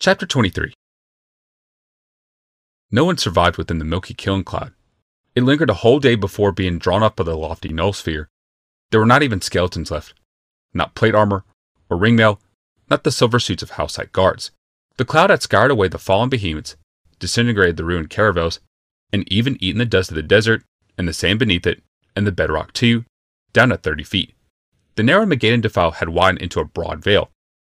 Chapter 23 No one survived within the milky kiln cloud. It lingered a whole day before being drawn up by the lofty null sphere. There were not even skeletons left. Not plate armor or ring mail, not the silver suits of Houseside guards. The cloud had scoured away the fallen behemoths, disintegrated the ruined caravels, and even eaten the dust of the desert and the sand beneath it and the bedrock too, down to 30 feet. The narrow Megheddon defile had widened into a broad vale,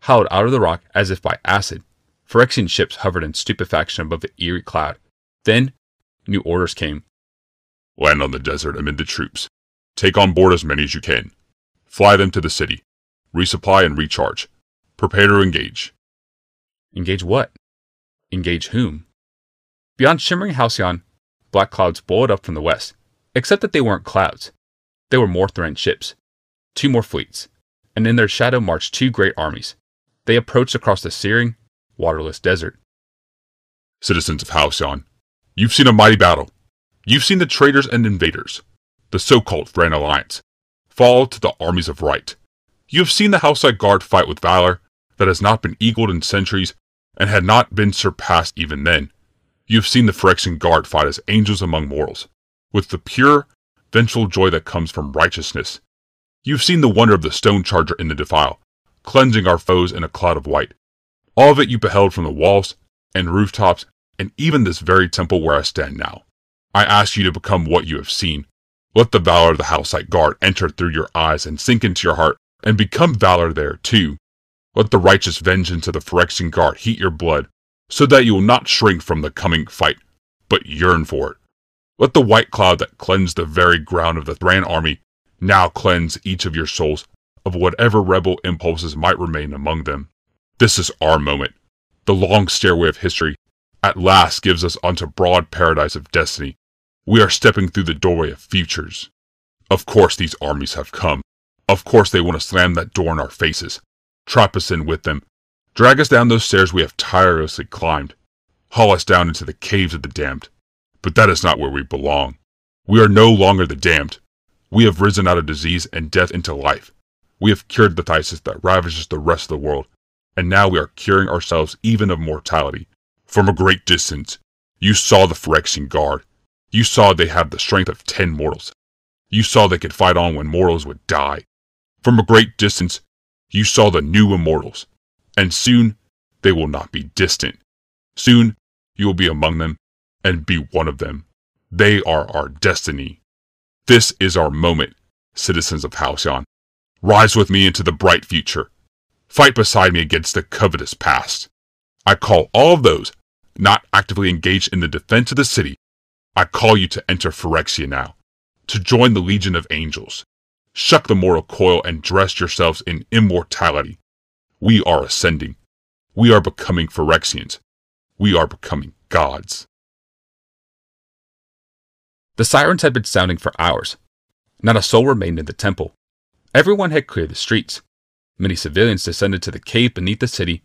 hollowed out of the rock as if by acid. Phyrexian ships hovered in stupefaction above the eerie cloud. Then, new orders came. Land on the desert amid the troops. Take on board as many as you can. Fly them to the city. Resupply and recharge. Prepare to engage. Engage what? Engage whom? Beyond shimmering Halcyon, black clouds boiled up from the west, except that they weren't clouds. They were more Morthran ships, two more fleets, and in their shadow marched two great armies. They approached across the searing, waterless desert. Citizens of Halcyon, you've seen a mighty battle. You've seen the traitors and invaders, the so-called Thran Alliance, fall to the armies of right. You have seen the Houseside Guard fight with valor that has not been equaled in centuries and had not been surpassed even then. You have seen the Phyrexian Guard fight as angels among mortals, with the pure, vengeful joy that comes from righteousness. You've seen the wonder of the stone charger in the defile, cleansing our foes in a cloud of white. All of it you beheld from the walls and rooftops and even this very temple where I stand now. I ask you to become what you have seen. Let the valor of the Houseside Guard enter through your eyes and sink into your heart and become valor there too. Let the righteous vengeance of the Phyrexian Guard heat your blood so that you will not shrink from the coming fight, but yearn for it. Let the white cloud that cleansed the very ground of the Thran army now cleanse each of your souls of whatever rebel impulses might remain among them. This is our moment. The long stairway of history at last gives us onto broad paradise of destiny. We are stepping through the doorway of futures. Of course these armies have come. Of course they want to slam that door in our faces, trap us in with them, drag us down those stairs we have tirelessly climbed, haul us down into the caves of the damned. But that is not where we belong. We are no longer the damned. We have risen out of disease and death into life. We have cured the phthisis that ravages the rest of the world, and now we are curing ourselves even of mortality. From a great distance, you saw the Phyrexian Guard. You saw they have the strength of ten mortals. You saw they could fight on when mortals would die. From a great distance, you saw the new immortals. And soon, they will not be distant. Soon, you will be among them and be one of them. They are our destiny. This is our moment, citizens of Halcyon. Rise with me into the bright future. Fight beside me against the covetous past. I call all of those not actively engaged in the defense of the city. I call you to enter Phyrexia now, to join the legion of angels. Shuck the mortal coil and dress yourselves in immortality. We are ascending. We are becoming Phyrexians. We are becoming gods. The sirens had been sounding for hours. Not a soul remained in the temple. Everyone had cleared the streets. Many civilians descended to the cave beneath the city,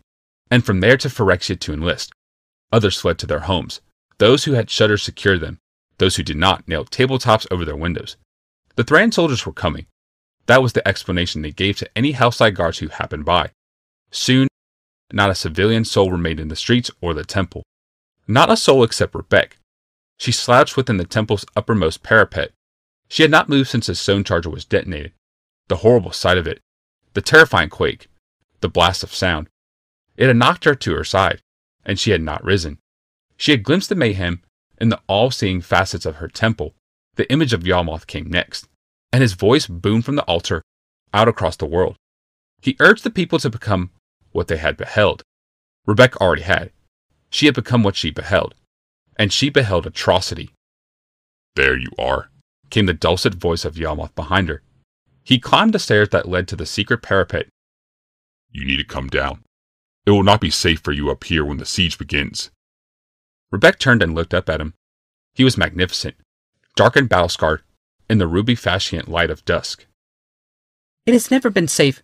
and from there to Phyrexia to enlist. Others fled to their homes. Those who had shutters secured them. Those who did not nailed tabletops over their windows. The Thran soldiers were coming. That was the explanation they gave to any Houseside guards who happened by. Soon, not a civilian soul remained in the streets or the temple. Not a soul except Rebecca. She slouched within the temple's uppermost parapet. She had not moved since the stone charger was detonated. The horrible sight of it, the terrifying quake, the blast of sound. It had knocked her to her side, and she had not risen. She had glimpsed the mayhem in the all seeing facets of her temple. The image of Yawgmoth came next, and his voice boomed from the altar out across the world. He urged the people to become what they had beheld. Rebecca already had. She had become what she beheld, and she beheld atrocity. There you are, came the dulcet voice of Yawgmoth behind her. He climbed the stairs that led to the secret parapet. You need to come down. It will not be safe for you up here when the siege begins. Rebecca turned and looked up at him. He was magnificent, dark and battle scarred, in the ruby fascient light of dusk. It has never been safe.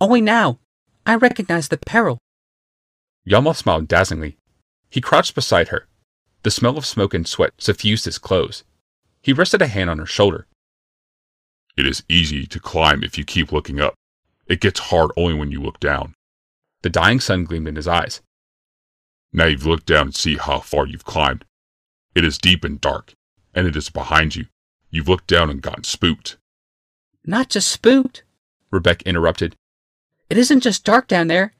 Only now, I recognize the peril. Yawgmoth smiled dazzlingly. He crouched beside her. The smell of smoke and sweat suffused his clothes. He rested a hand on her shoulder. It is easy to climb if you keep looking up. It gets hard only when you look down. The dying sun gleamed in his eyes. Now you've looked down and see how far you've climbed. It is deep and dark, and it is behind you. You've looked down and gotten spooked. Not just spooked. Rebecca interrupted. It isn't just dark down there.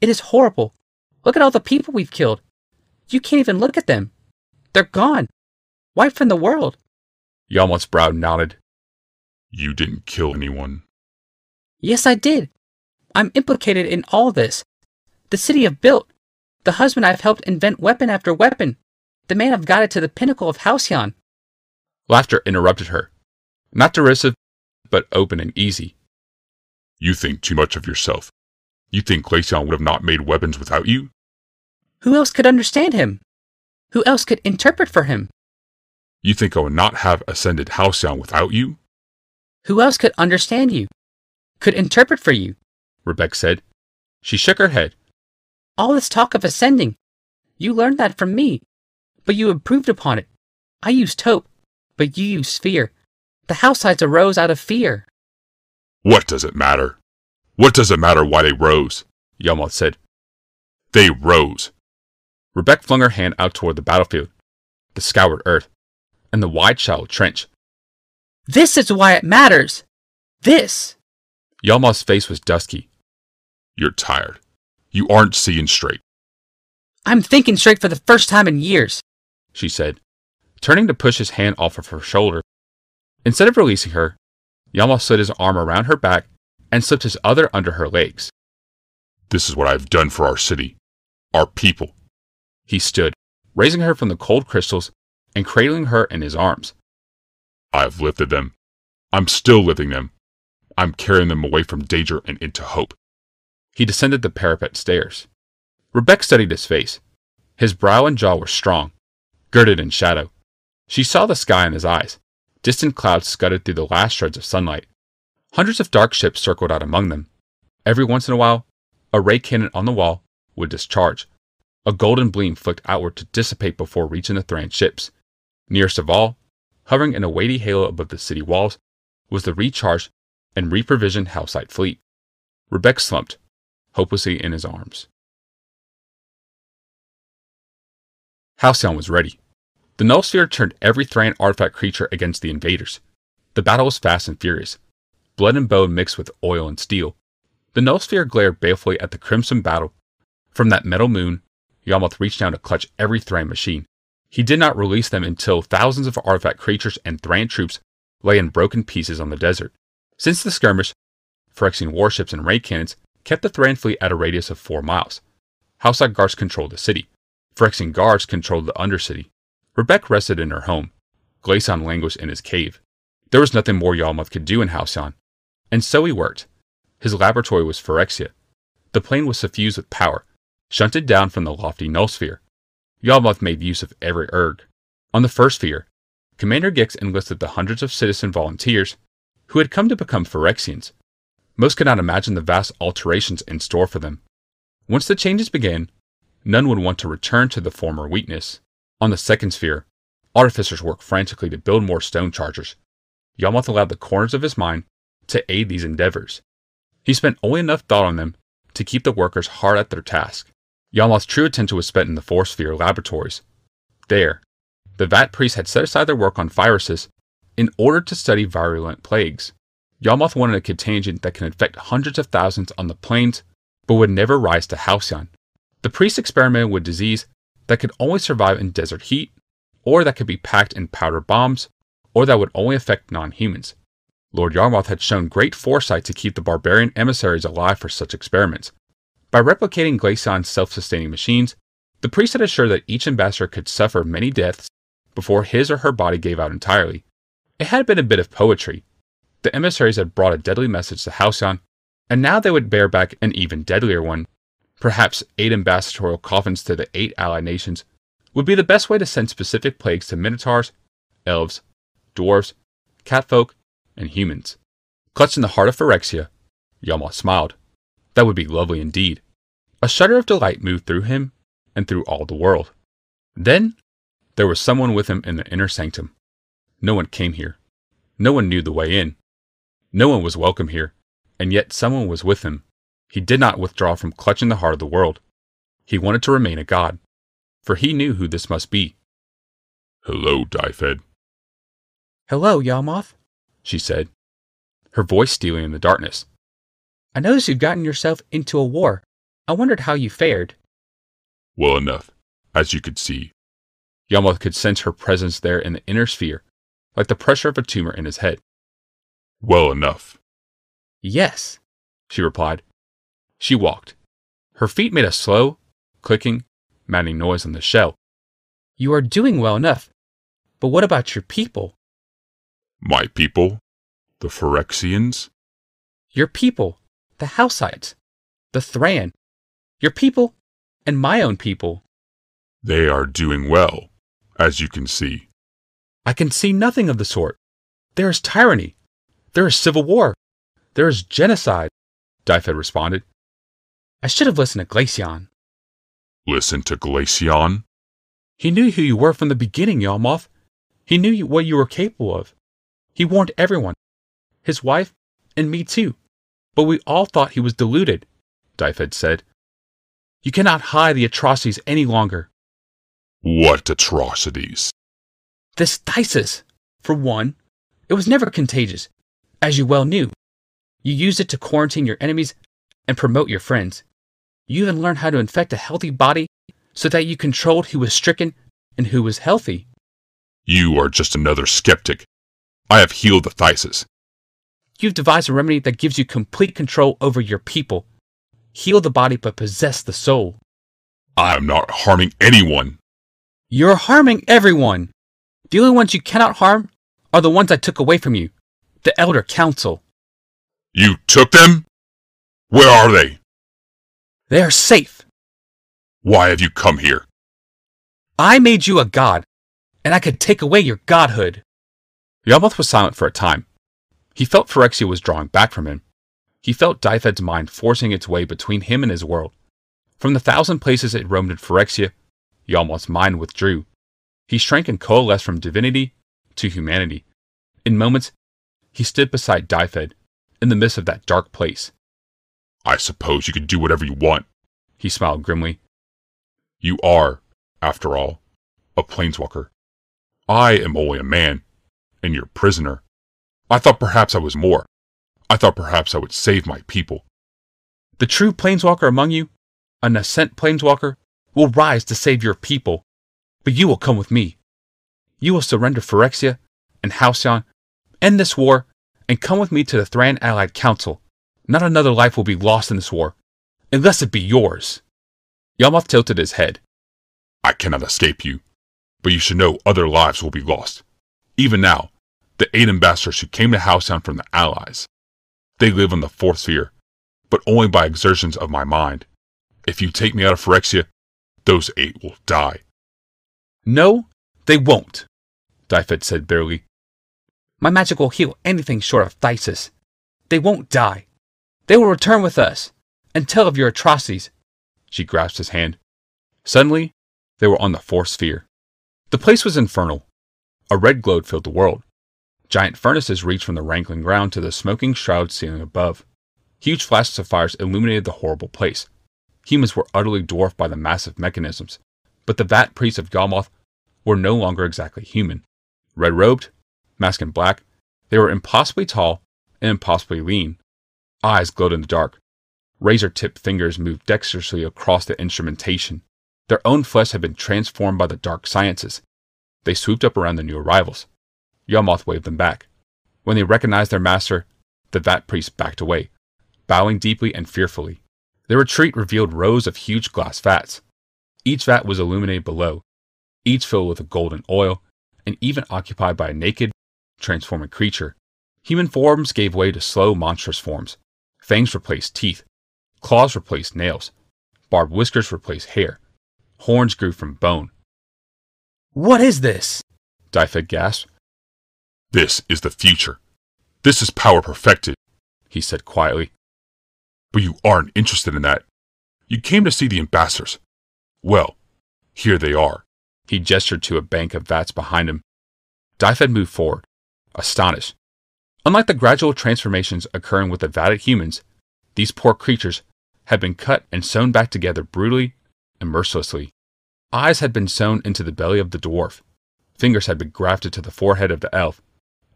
It is horrible. Look at all the people we've killed. You can't even look at them. They're gone. Wiped from the world. Yawgmoth's brow nodded. You didn't kill anyone. Yes, I did. I'm implicated in all this. The city I've built. The husband I've helped invent weapon after weapon. The man I've guided to the pinnacle of Halcyon. Laughter interrupted her. Not derisive, but open and easy. You think too much of yourself. You think Glacian would have not made weapons without you? Who else could understand him? Who else could interpret for him? You think I would not have ascended Halcyon without you? Who else could understand you? Could interpret for you? Rebecca said. She shook her head. All this talk of ascending. You learned that from me, but you improved upon it. I used hope, but you used fear. The Halcyons arose out of fear. What does it matter? What does it matter why they rose? Yawgmoth said. They rose. Rebecca flung her hand out toward the battlefield, the scoured earth, and the wide shallow trench. This is why it matters. This. Yawgmoth's face was dusky. You're tired. You aren't seeing straight. I'm thinking straight for the first time in years, she said, turning to push his hand off of her shoulder. Instead of releasing her, Yawgmoth slid his arm around her back and slipped his other under her legs. This is what I've done for our city, our people. He stood, raising her from the cold crystals and cradling her in his arms. I've lifted them. I'm still lifting them. I'm carrying them away from danger and into hope. He descended the parapet stairs. Rebecca studied his face. His brow and jaw were strong, girded in shadow. She saw the sky in his eyes. Distant clouds scudded through the last shreds of sunlight. Hundreds of dark ships circled out among them. Every once in a while, a ray cannon on the wall would discharge. A golden gleam flicked outward to dissipate before reaching the Thran ships. Nearest of all, hovering in a weighty halo above the city walls, was the recharged and reprovisioned Halcyon fleet. Rebecca slumped, hopelessly in his arms. Halcyon was ready. The null sphere turned every Thran artifact creature against the invaders. The battle was fast and furious. Blood and bone mixed with oil and steel. The null sphere glared balefully at the crimson battle. From that metal moon, Yawgmoth reached down to clutch every Thran machine. He did not release them until thousands of artifact creatures and Thran troops lay in broken pieces on the desert. Since the skirmish, Phyrexian warships and ray cannons kept the Thran fleet at a radius of four miles. Halcyon guards controlled the city. Phyrexian guards controlled the Undercity. Rebecca rested in her home. Glacian languished in his cave. There was nothing more Yawgmoth could do in Halcyon. And so he worked. His laboratory was Phyrexia. The plane was suffused with power, shunted down from the lofty null sphere. Yawgmoth made use of every erg. On the first sphere, Commander Gix enlisted the hundreds of citizen volunteers who had come to become Phyrexians. Most could not imagine the vast alterations in store for them. Once the changes began, none would want to return to the former weakness. On the second sphere, artificers worked frantically to build more stone chargers. Yawgmoth allowed the corners of his mind to aid these endeavors. He spent only enough thought on them to keep the workers hard at their task. Yawgmoth's true attention was spent in the Fourth Sphere laboratories. There, the Vat priests had set aside their work on viruses in order to study virulent plagues. Yawgmoth wanted a contagion that can infect hundreds of thousands on the plains, but would never rise to Halcyon. The priests experimented with disease that could only survive in desert heat, or that could be packed in powder bombs, or that would only affect non humans. Lord Yawgmoth had shown great foresight to keep the barbarian emissaries alive for such experiments, by replicating Glacian's self-sustaining machines, the priest had assured that each ambassador could suffer many deaths before his or her body gave out entirely. It had been a bit of poetry. The emissaries had brought a deadly message to Halcyon, and now they would bear back an even deadlier one. Perhaps eight ambassadorial coffins to the eight allied nations would be the best way to send specific plagues to minotaurs, elves, dwarves, catfolk, and humans. Clutched in the heart of Phyrexia, Yawgmoth smiled. That would be lovely indeed. A shudder of delight moved through him and through all the world. Then there was someone with him in the inner sanctum. No one came here. No one knew the way in. No one was welcome here, and yet someone was with him. He did not withdraw from clutching the heart of the world. He wanted to remain a god. for he knew who this must be. Hello, Dyfed. Hello, Yawgmoth. She said, her voice stealing in the darkness. I noticed you've gotten yourself into a war. I wondered how you fared. Well enough, as you could see. Yawgmoth could sense her presence there in the inner sphere, like the pressure of a tumor in his head. Well enough. Yes, she replied. She walked. Her feet made a slow, clicking, maddening noise on the shell. You are doing well enough. But what about your people? My people? The Phyrexians? Your people, the Houseites, the Thran, your people, and my own people. They are doing well, as you can see. I can see nothing of the sort. There is tyranny. There is civil war. There is genocide, Dyfed responded. I should have listened to Glacian. Listen to Glacian? He knew who you were from the beginning, Yawgmoth. He knew what you were capable of. He warned everyone, his wife, and me too. But we all thought he was deluded, Dyfed said. You cannot hide the atrocities any longer. What atrocities? This phthisis, for one, it was never contagious, as you well knew. You used it to quarantine your enemies and promote your friends. You even learned how to infect a healthy body so that you controlled who was stricken and who was healthy. You are just another skeptic. I have healed the phthisis. You've devised a remedy that gives you complete control over your people. Heal the body but possess the soul. I am not harming anyone. You're harming everyone. The only ones you cannot harm are the ones I took away from you the Elder Council. You took them? Where are they? They are safe. Why have you come here? I made you a god, and I could take away your godhood. Yawgmoth was silent for a time. He felt Phyrexia was drawing back from him. He felt Dyfed's mind forcing its way between him and his world. From the thousand places it roamed in Phyrexia, Yawgmoth's mind withdrew. He shrank and coalesced from divinity to humanity. In moments, he stood beside Dyfed, in the midst of that dark place. I suppose you can do whatever you want. He smiled grimly. You are, after all, a planeswalker. I am only a man, and your prisoner. I thought perhaps I was more. I thought perhaps I would save my people. The true planeswalker among you, a nascent planeswalker, will rise to save your people. But you will come with me. You will surrender Phyrexia and Halcyon, end this war, and come with me to the Thran Allied Council. Not another life will be lost in this war, unless it be yours. Yawgmoth tilted his head. I cannot escape you, but you should know other lives will be lost. Even now, the eight ambassadors who came to Halcyon from the Allies. They live on the fourth sphere, but only by exertions of my mind. If you take me out of Phyrexia, those eight will die. No, they won't, Dyfed said bitterly. My magic will heal anything short of phthisis. They won't die. They will return with us and tell of your atrocities. She grasped his hand. Suddenly, they were on the fourth sphere. The place was infernal. A red glow filled the world. Giant furnaces reached from the rankling ground to the smoking shroud ceiling above. Huge flashes of fires illuminated the horrible place. Humans were utterly dwarfed by the massive mechanisms, but the vat priests of Yawgmoth were no longer exactly human. Red robed, masked in black, they were impossibly tall and impossibly lean. Eyes glowed in the dark. Razor tipped fingers moved dexterously across the instrumentation. Their own flesh had been transformed by the dark sciences. They swooped up around the new arrivals. Yawgmoth waved them back. When they recognized their master, the vat priest backed away, bowing deeply and fearfully. Their retreat revealed rows of huge glass vats. Each vat was illuminated below, each filled with a golden oil, and even occupied by a naked, transforming creature. Human forms gave way to slow, monstrous forms. Fangs replaced teeth. Claws replaced nails. Barbed whiskers replaced hair. Horns grew from bone. What is this? Dyfed gasped. This is the future. This is power perfected, he said quietly. But you aren't interested in that. You came to see the ambassadors. Well, here they are. He gestured to a bank of vats behind him. Dyfed moved forward, astonished. Unlike the gradual transformations occurring with the vatted humans, these poor creatures had been cut and sewn back together brutally and mercilessly. Eyes had been sewn into the belly of the dwarf. Fingers had been grafted to the forehead of the elf.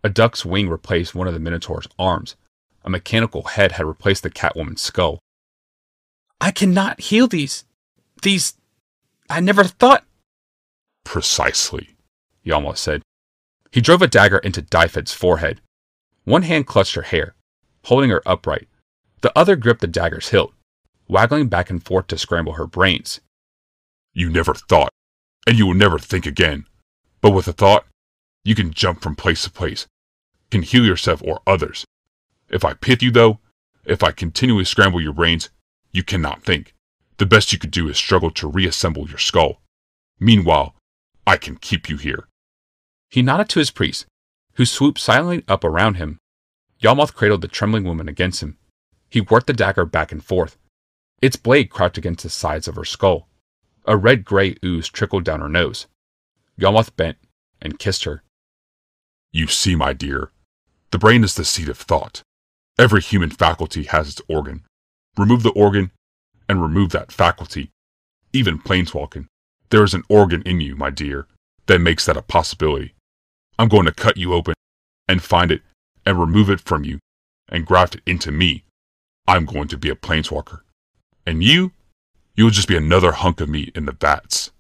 A duck's wing replaced one of the Minotaur's arms. A mechanical head had replaced the Catwoman's skull. I cannot heal these. These. I never thought. Precisely, Yawgmoth said. He drove a dagger into Dyfed's forehead. One hand clutched her hair, holding her upright. The other gripped the dagger's hilt, waggling back and forth to scramble her brains. You never thought, and you will never think again. But with a thought, you can jump from place to place, can heal yourself or others. If I pith you, though, if I continually scramble your brains, you cannot think. The best you could do is struggle to reassemble your skull. Meanwhile, I can keep you here. He nodded to his priest, who swooped silently up around him. Yawgmoth cradled the trembling woman against him. He worked the dagger back and forth. Its blade crouched against the sides of her skull. A red gray ooze trickled down her nose. Yawgmoth bent and kissed her. You see, my dear, the brain is the seat of thought. Every human faculty has its organ. Remove the organ, and remove that faculty. Even planeswalking, there is an organ in you, my dear, that makes that a possibility. I'm going to cut you open and find it and remove it from you and graft it into me. I'm going to be a planeswalker. And you, you'll just be another hunk of meat in the vats.